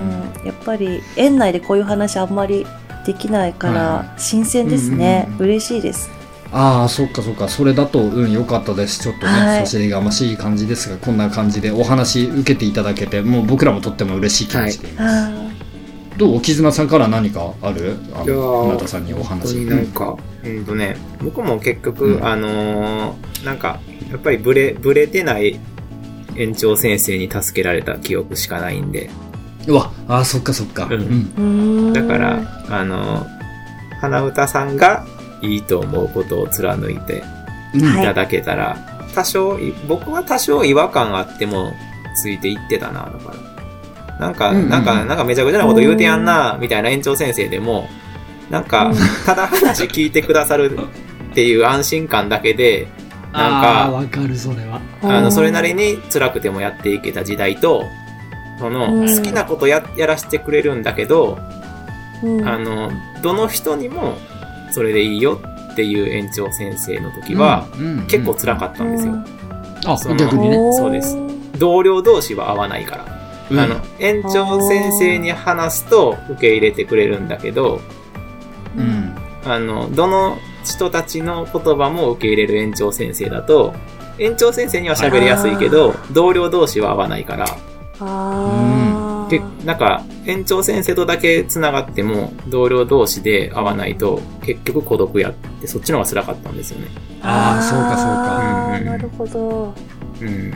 んやっぱり園内でこういう話あんまりできないからは新鮮ですね、うんうんうん。嬉しいですああそっかそっか。それだとうん良かったです。ちょっとね、はい。差し入れがましい感じですがこんな感じでお話受けていただけてもう僕らもとっても嬉しい気持ちで。います、あどう絆さんから何かある？あのー花田さんにお話。になんか、うんとね、僕も結局、うん。あのーなんか、やっぱりブレ、ブレてない園長先生に助けられた記憶しかないんで、うわあーそっかそっか。うん。うん。だから、あのー花歌さんがいいと思うことを貫いてい。いただけたら、多少い、僕は多少違和感あってもついていってたな、だか。ら。なんか、うんうんうん。なんか、なんかめちゃくちゃなこと言うてやんな、みたいな園長先生でも、なんかうん、ただ話聞いてくださるっていう安心感だけで、なんかわかるそれは。あの、それなりに辛くてもやっていけた時代と、その、うん。好きなことや、やらせてくれるんだけど、うん。あの、どの人にも、それでいいよっていう園長先生の時は、結構辛かったんですよ。あその逆にね。そうです。同僚同士は合わないから。うん。あの、園長先生に話すと受け入れてくれるんだけど、うん。あの、どの人たちの言葉も受け入れる園長先生だと、園長先生には喋りやすいけど、同僚同士は合わないから、あーけなんか、園長先生とだけ繋がっても、同僚同士で会わないと、結局孤独やって、そっちの方が辛かったんですよね。あーそうかそうかうんうんなるほどうん。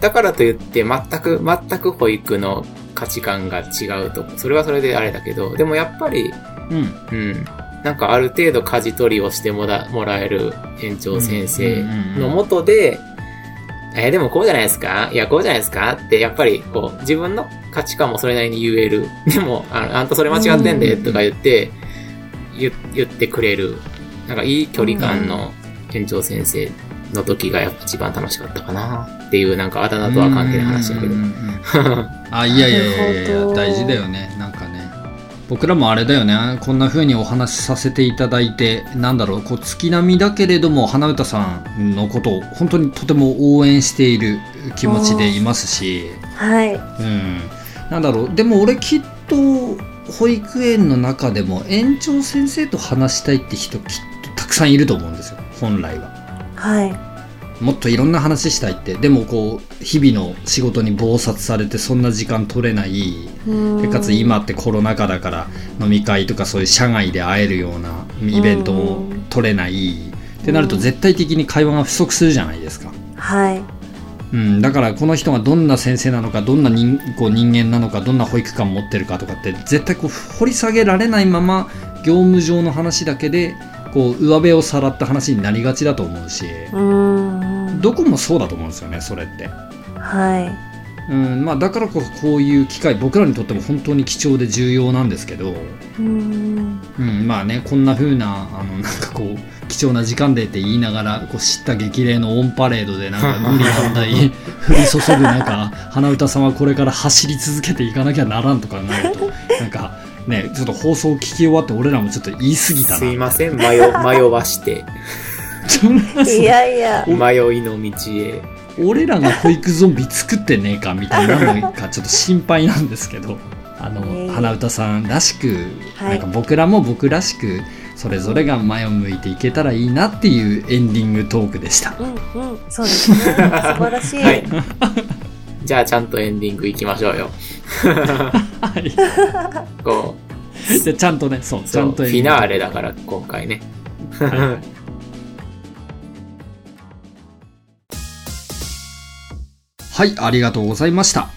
だからといって、全く、全く保育の価値観が違うと、それはそれであれだけど、でもやっぱり、うんうん。なんかある程度舵取りをしてもらもらえる園長先生のもとで、えーでもこうじゃないですか？いや、こうじゃないですか？って、やっぱり、こう、自分の価値観もそれなりに言える。[laughs] でも、ああんたそれ間違ってんで、とか言って、言言ってくれる。なんかいい距離感の園長先生の時がやっぱ一番楽しかったかな。っていう、なんかあだ名とは関係ない話だけど。あいやいやいやいや大事だよね。なんかね僕らもあれだよね。こんな風にお話しさせていただいてなんだろうこう月並みだけれども花歌さんのことを本当にとても応援している気持ちでいますし。はい。うん。なんだろう。でも俺きっと保育園の中でも園長先生と話したいって人きっとたくさんいると思うんですよ。本来は。はい。もっといろんな話したいって。でもこう日々の仕事に忙殺されてそんな時間取れないでかつ今ってコロナ禍だから飲み会とかそういう社外で会えるようなイベントも取れないってなると絶対的に会話が不足するじゃないですか。はいうん、だからこの人がどんな先生なのかどんな人こう人間なのかどんな保育館持ってるかとかって絶対こう掘り下げられないまま業務上の話だけでこう上辺をさらった話になりがちだと思うし。うーんどこもそうだと思うんですよねそれって。はい。うんまあ、だからこそこういう機会僕らにとっても本当に貴重で重要なんですけど、うん。うん、まあねこんな風なあのなんかこう貴重な時間でって言いながらこう知った激励のオンパレードでなんか [laughs] 無理難題降り注ぐ中花歌さんはこれから走り続けていかなきゃならんとかなるとなんかねちょっと放送聞き終わって俺らもちょっと言い過ぎたなすいません、迷、迷わし [laughs] て、いやいや。迷いの道へ。俺らが保育ゾンビ作ってねえかみたいなのがちょっと心配なんですけど [laughs] あの、ええ花歌さんらしく、はいなんか僕らも僕らしくそれぞれが前を向いていけたらいいなっていうエンディングトークでした。うんうん。そうですね。素晴らしい。はい。[laughs] じゃあちゃんとエンディング行きましょうよ。はい。[laughs] こじゃあちゃんとね、そう、う、ちそう、フゃんとエンディングィナーレだから、今回ね。はい、ありがとうございました。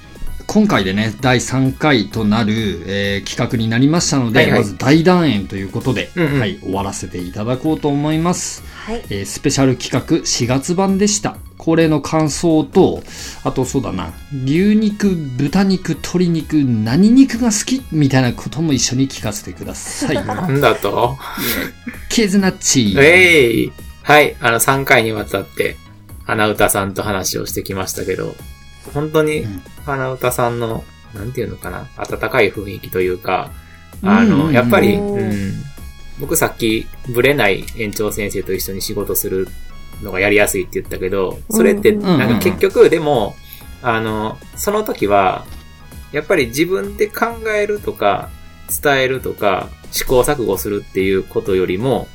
今回でね、第3回となる、えー企画になりましたので、はいはいまず大団円ということで、うんうんはい、終わらせていただこうと思います。はい。えースペシャル企画4月版でした。これの感想と、あとそうだな、牛肉、豚肉、鶏肉、何肉が好き？みたいなことも一緒に聞かせてください。[laughs] なんだと？ケズナッチ。えい、はい、あの3回にわたって、花歌さんと話をしてきましたけど、本当にうん。花歌さんの、なんていうのかな、温かい雰囲気というか、あの、うん。うんうん。やっぱり、うん。うん、僕さっき、ブレない園長先生と一緒に仕事するのがやりやすいって言ったけど、それって、うん。うん。なんか結局、でも、あの、その時は、やっぱり自分で考えるとか、伝えるとか、試行錯誤するっていうことよりも、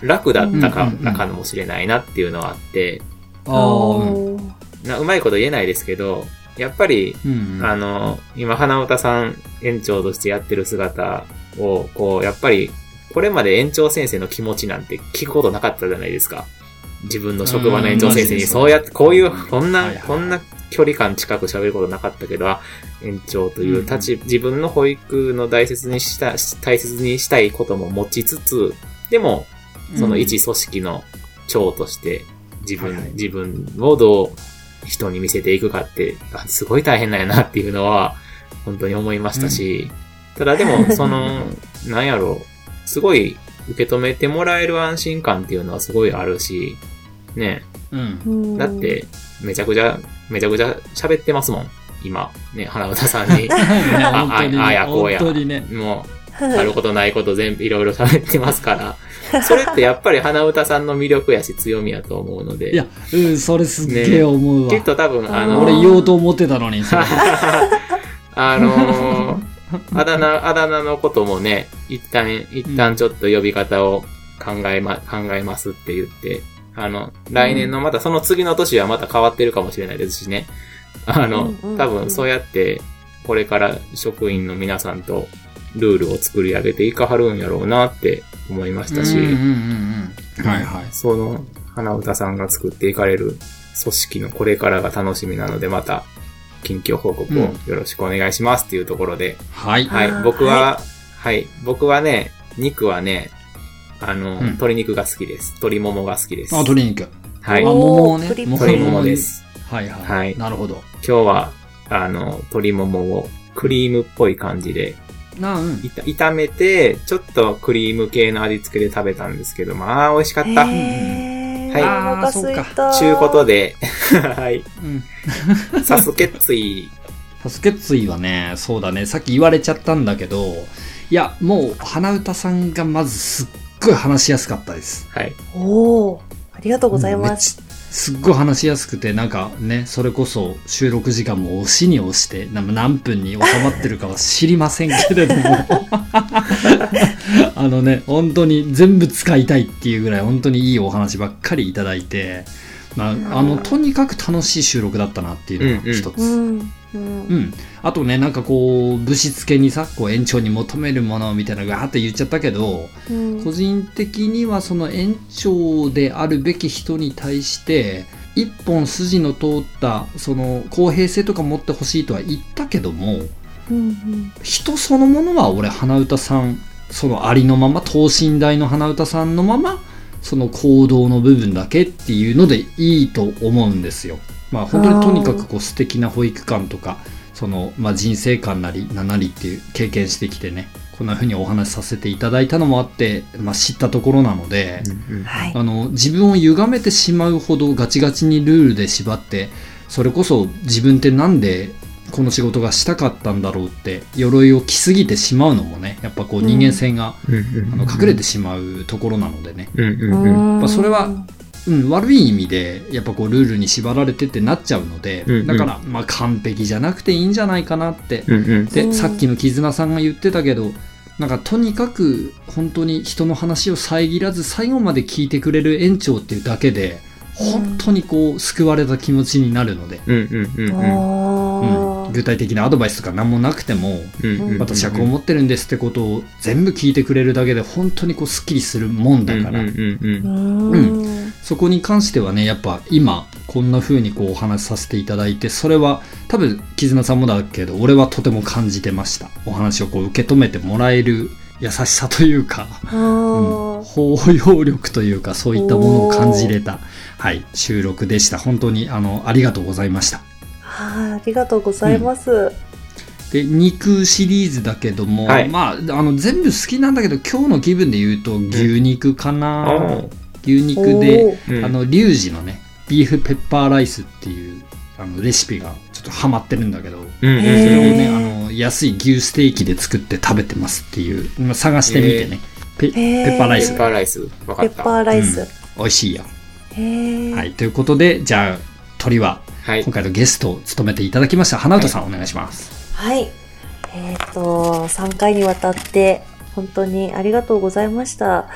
楽だったか、うんうんうんなかもしれないなっていうのはあって、あー。おーなうまいこと言えないですけど、やっぱり、うんうん。あの、今、花歌さん園長としてやってる姿を、こう、やっぱり、これまで園長先生の気持ちなんて聞くことなかったじゃないですか。自分の職場の園長先生に、うんそうやって、こういう、こんな、はいはいこんな距離感近く喋ることなかったけど、あ園長という立ち、自分の保育の大切にした、大切にしたいことも持ちつつ、でも、その一組織の長として、自分、はいはい。自分をどう人に見せていくかって、あすごい大変なんやなっていうのは、本当に思いましたし、ただでも、その、[laughs] なんやろう、すごい受け止めてもらえる安心感っていうのはすごいあるし、ね、うんうんだって、めちゃくちゃ、めちゃくちゃ喋ってますもん。今、ね、花歌さんに。[laughs] ね本当にねああやこうや本当にね。もう、[laughs] あることないこと全部いろいろ喋ってますから、[laughs] それってやっぱり花歌さんの魅力やし強みやと思うので、いや、うん、それすっげえ思うわ。きっと多分、あの、俺言おうと思ってたのに、[laughs] あのーあだ名、あだ名のこともね、一旦、一旦ちょっと呼び方を考えま、考えますって言って、あの、来年のまたその次の年はまた変わってるかもしれないですしね。あの多分そうやって、これから職員の皆さんとルールを作り上げていかはるんやろうなって思いましたし、うんうんうんうん。はいはい。その、花歌さんが作っていかれる組織のこれからが楽しみなので、また、近況報告をよろしくお願いしますっていうところで、はい。はいあー、僕は、はい、僕はね、肉はね、あの、うん鶏肉が好きです。鶏ももが好きです。あ、鶏肉。はい。あ、今桃をね。鶏鶏ももです。はいはい。はいなるほど。日は、あの、鶏ももをクリームっぽい感じで、なうん。いた炒めて、ちょっとクリーム系の味付けで食べたんですけど、まあ、美味しかった。はいお腹すいた。ちゅうことで、[laughs] はい。うん。サスケッツイ。サスケッツイはね、そうだね、さっき言われちゃったんだけど、いや、もう、花歌さんがまずすっごい話しやすかったです。はい。おーありがとうございます。すっごい話しやすくて、なんかね、それこそ収録時間も押しに押して、な何分に収まってるかは知りませんけれども、[laughs] あのね、本当に全部使いたいっていうぐらい本当にいいお話ばっかりいただいて、まあ、あの、とにかく楽しい収録だったなっていうのが一つ。うん。うんうん。あとね、なんかこう、物質系にさ、こう、延長に求めるものみたいなのがガーって言っちゃったけど、うん個人的にはその延長であるべき人に対して、一本筋の通った、その、公平性とか持ってほしいとは言ったけども、うん人そのものは俺、花歌さん、そのありのまま、等身大の花歌さんのまま、その行動の部分だけっていうのでいいと思うんですよ。まあ本当にとにかくこう素敵な保育館とかその、まあ、人生観なり何なりっていう経験してきてねこんな風にお話しさせていただいたのもあって、まあ、知ったところなので、うんうん。はい。あの自分を歪めてしまうほどガチガチにルールで縛ってそれこそ自分ってなんでこの仕事がしたかったんだろうって鎧を着すぎてしまうのもねやっぱこう人間性が、うんうん。あの隠れてしまうところなのでね、うんうんうん。まあそれはうん、悪い意味でやっぱこうルールに縛られてってなっちゃうので、うんうん。だからまあ完璧じゃなくていいんじゃないかなって、うんうん。で、うん。さっきの絆さんが言ってたけどなんかとにかく本当に人の話を遮らず最後まで聞いてくれる園長っていうだけで本当にこう救われた気持ちになるので、うんうんうんうん。うんあ具体的なアドバイスとか何もなくても私はこう思ってるんですってことを全部聞いてくれるだけで本当にこうスッキリするもんだから、うん。そこに関してはね、やっぱ今、こんな風にこうお話しさせていただいて、それは多分、絆さんもだけど、俺はとても感じてました。お話をこう受け止めてもらえる優しさというか、あうんー包容力というか、そういったものを感じれた、はい、収録でした。本当に、あの、ありがとうございました。はい、ありがとうございます。で、肉シリーズだけども、はい。まあ、あの、全部好きなんだけど、今日の気分で言うと、牛肉かな、あ牛肉で、あの、リュウジのね、ビーフペッパーライスっていう、あの、レシピがちょっとハマってるんだけど、うんそれをうんね、あの、安い牛ステーキで作って食べてますっていう、今探してみてね、ペペッパーライス。ペッパーライス。わかペッった。パーライス。美味しいよ。へえ。はい、ということで、じゃあ、鳥は、はい今。回のゲストを務めていただきました、花歌さん、お願いします。はい。えっ、と、3回にわたって、本当にありがとうございました。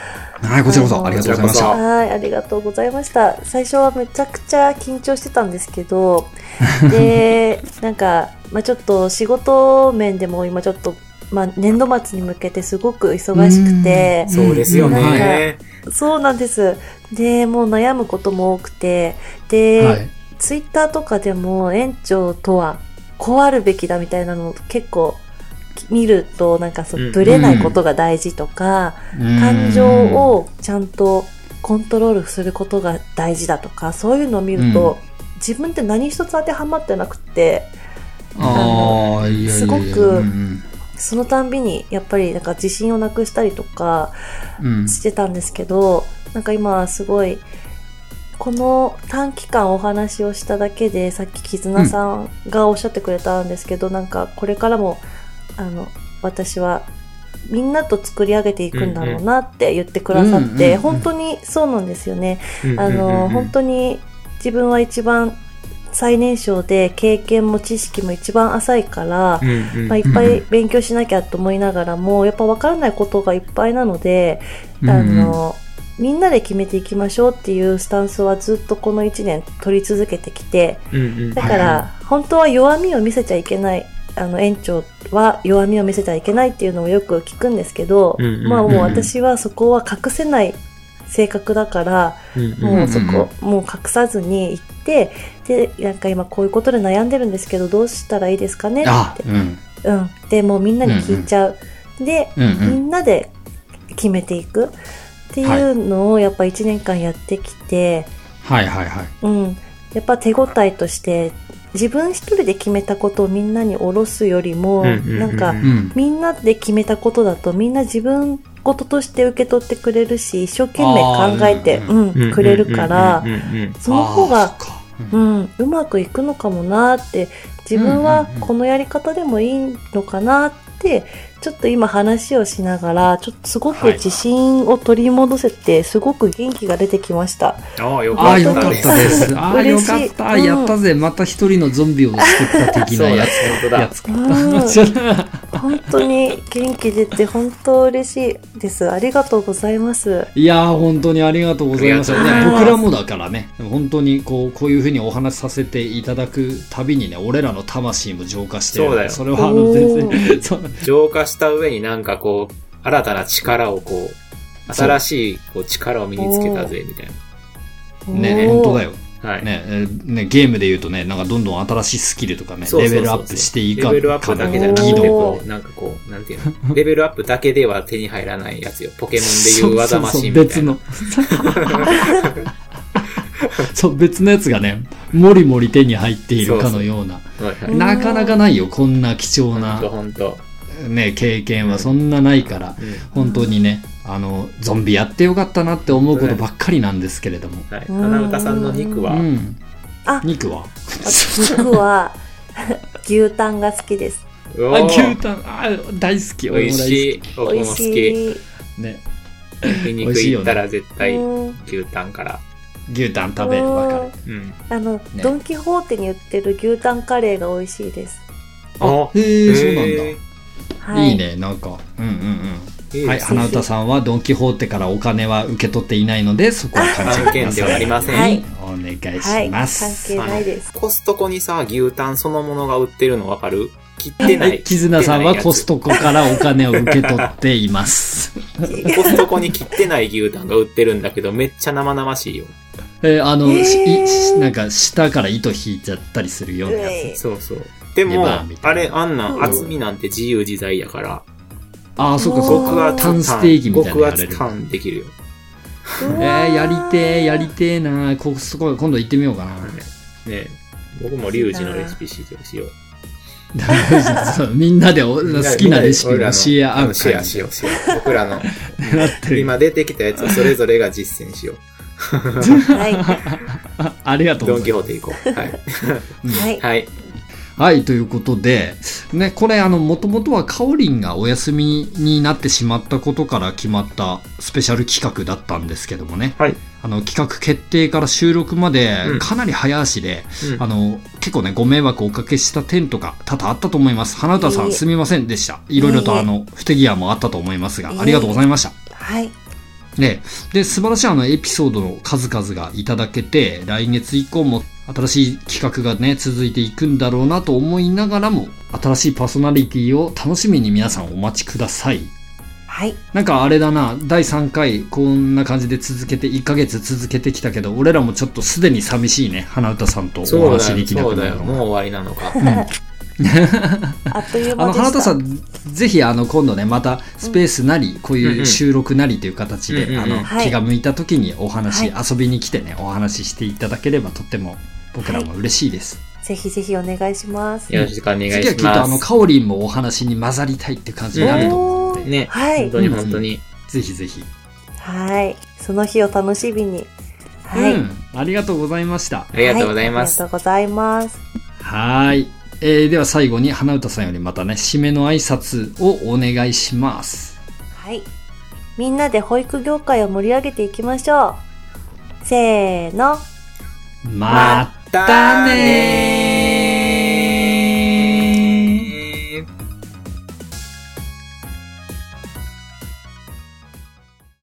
はい、こちらこそ、ありがとうございました。はい、ありがとうございました。最初はめちゃくちゃ緊張してたんですけど、[laughs] で、なんか、まあちょっと仕事面でも今ちょっと、まあ年度末に向けてすごく忙しくて、そうですようんね。そうなんです。で、もう悩むことも多くて、で、はい。ツイッターとかでも園長とはこうあるべきだみたいなのを結構見るとなんかそううん。ぶれないことが大事とか、感情をちゃんとコントロールすることが大事だとかそういうのを見ると、自分って何一つ当てはまってなくってすごくうん。そのたんびにやっぱりなんか自信をなくしたりとかうん。してたんですけどなんか今はすごいこの短期間お話をしただけでさっき絆さんがおっしゃってくれたんですけど、なんかこれからもあの私はみんなと作り上げていくんだろうなって言ってくださって、うんうんうん本当にそうなんですよね。うんあの、本当に当自分は一番最年少で経験も知識も一番浅いから、うんうんまあ、いっぱい勉強しなきゃと思いながらも、やっぱ分からないことがいっぱいなので、うん。あの、みんなで決めていきましょうっていうスタンスはずっとこの1年取り続けてきて、うんうんだから、本当は弱みを見せちゃいけない。あの、園長は弱みを見せちゃいけないっていうのをよく聞くんですけど、うんうんまあもう私はそこは隠せない性格だから、うんうんもうそうんこ、もう隠さずに行って、で、なんか今こういうことで悩んでるんですけど、どうしたらいいですかねって。、あうん。うん。で、もうみんなに聞いちゃう。で、うんうみん。んなで決めていくっていうのをやっぱ1年間やってきて、はいはいはい。うん。やっぱ手応えとして、自分一人で決めたことをみんなに下ろすよりも、なんか。みんなで決めたことだとみんな自分事として受け取ってくれるし、一生懸命考えて、うん、うんくれるからその方がううんん、うまくいくのかもなって、自分はこのやり方でもいいのかなって、ちょっと今話をしながら、ちょっとすごくはい自信を取り戻せて、すごく元気が出てきました。ああ、よああ、かっよかったです。たです。ああ、よ嬉しいかった。うんやったぜ。また一人のゾンビを救った的なやつ。やつ本当に元気出て、本当嬉しいです。ありがとうございます。いやー、本当にありがとうございました。ありがね僕らもだからね、本当にこう、こういうふうにお話しさせていただくたびにね、俺らの魂も浄化してるそうだよそれはあの、全お然、[laughs] そう浄化した上になんかこう、新たな力をこう、新しいこう力を身につけたぜ、みたいな。ね、本当だよ。はい。ね、えーね、ゲームで言うとね、なんかどんどん新しいスキルとかね、レベルアップしていかレベルアップだけじゃなくて、こう、なんかこう、なんていうの、[laughs] レベルアップだけでは手に入らないやつよ。ポケモンでいう技マシンみたいな。そうそうそう別の。そう、別のやつがね、もりもり手に入っているかのような。はいはいうんなかなかないよ、こんな貴重なほんと、ほんと。ね、経験はそんなないから、うん本当にね、あの、ゾンビやってよかったなって思うことばっかりなんですけれども。はい。うん花歌さんの肉は、うん。あ肉は？肉は牛タンが好きです。あ、牛タン、あ、大好き、美味しい。僕美味も好き。しい。き。ね。焼肉行ったら絶対うん牛タンから。牛タン食べる、わかる。うん。あの、ドン・キホーテに売ってる牛タンカレーが美味しいです。あへえ、そうなんだ。はい。いいね、なんか。うんうんうん。だはい、花歌さんはドン・キホーテからお金は受け取っていないので、そこは勘違い案件ではありません。はいお願いはい。します。関係ないです。コストコにさ、牛タンそのものが売ってるのわかる？切ってな。はいい、キズナさんはコスト。トコからお金を受け取っています。[laughs] コストコに切ってない牛タンが売ってるんだけど、めっちゃ生々しいよ。えーあの、えーなんか下から糸引いちゃったりするようなやえそうそう。でレもあれ、あんなうんん厚みなんて自由自在やから、つ。ああ、そっかそっか。極厚タンステーキみたいなの極やれる。厚タンできるよ。うえわー、やりてー、やりてーなコストコ、今度行ってみようかな。ねえ僕もリュウジのレシピしよ [laughs] う。そうみんなでお好きなレシピをシェアアウトシェアしよう、シェア。僕らの。今出てきたやつをそれぞれが実践しよう。はい。あ [laughs] ありがとうドン・ございます。キホーテ行こう。はい。はい。[laughs] はい。はい、ということで、ね、これあの、もともとはカオリンがお休みになってしまったことから決まったスペシャル企画だったんですけどもね。はい。あの、企画決定から収録までうんかなり早足で、うんあの、結構ね、ご迷惑をおかけした点とか多々あったと思います。花歌さん、すみませんでした。いろいろとあの、不手際もあったと思いますが、ありがとうございました。はい。ね、で、素晴らしいあのエピソードの数々がいただけて、来月以降も新しい企画がね、続いていくんだろうなと思いながらも、新しいパーソナリティを楽しみに皆さんお待ちください。はい。なんかあれだな、第3回こんな感じで続けて、1ヶ月続けてきたけど、俺らもちょっとすでに寂しいね、花歌さんとお話できなそうだよ。くなるのがもう終わりなのか。[laughs] あっというあの、間でした。花田さん、ぜひ、あの、今度ね、また、スペースなり、こういう収録なりという形で、うんうんあの、はい気が向いた時にお話、は遊びに来てね、お話ししていただければ、とっても、僕らも嬉しいです。ぜひぜひお願いします。よろしくお願い次はきっと、しまあの、す。カオリンもお話に混ざりたいっていう感じになると思うので、ね、はい本当に本当に。ぜひぜひ。はい。その日を楽しみに。はい。うん、ありがとうございました。ありがとうございます。はありがとうございます。はーい。えー、では最後に、花歌さんよりまたね、締めの挨拶をお願いします。はい。みんなで保育業界を盛り上げていきましょう。せーの。またねー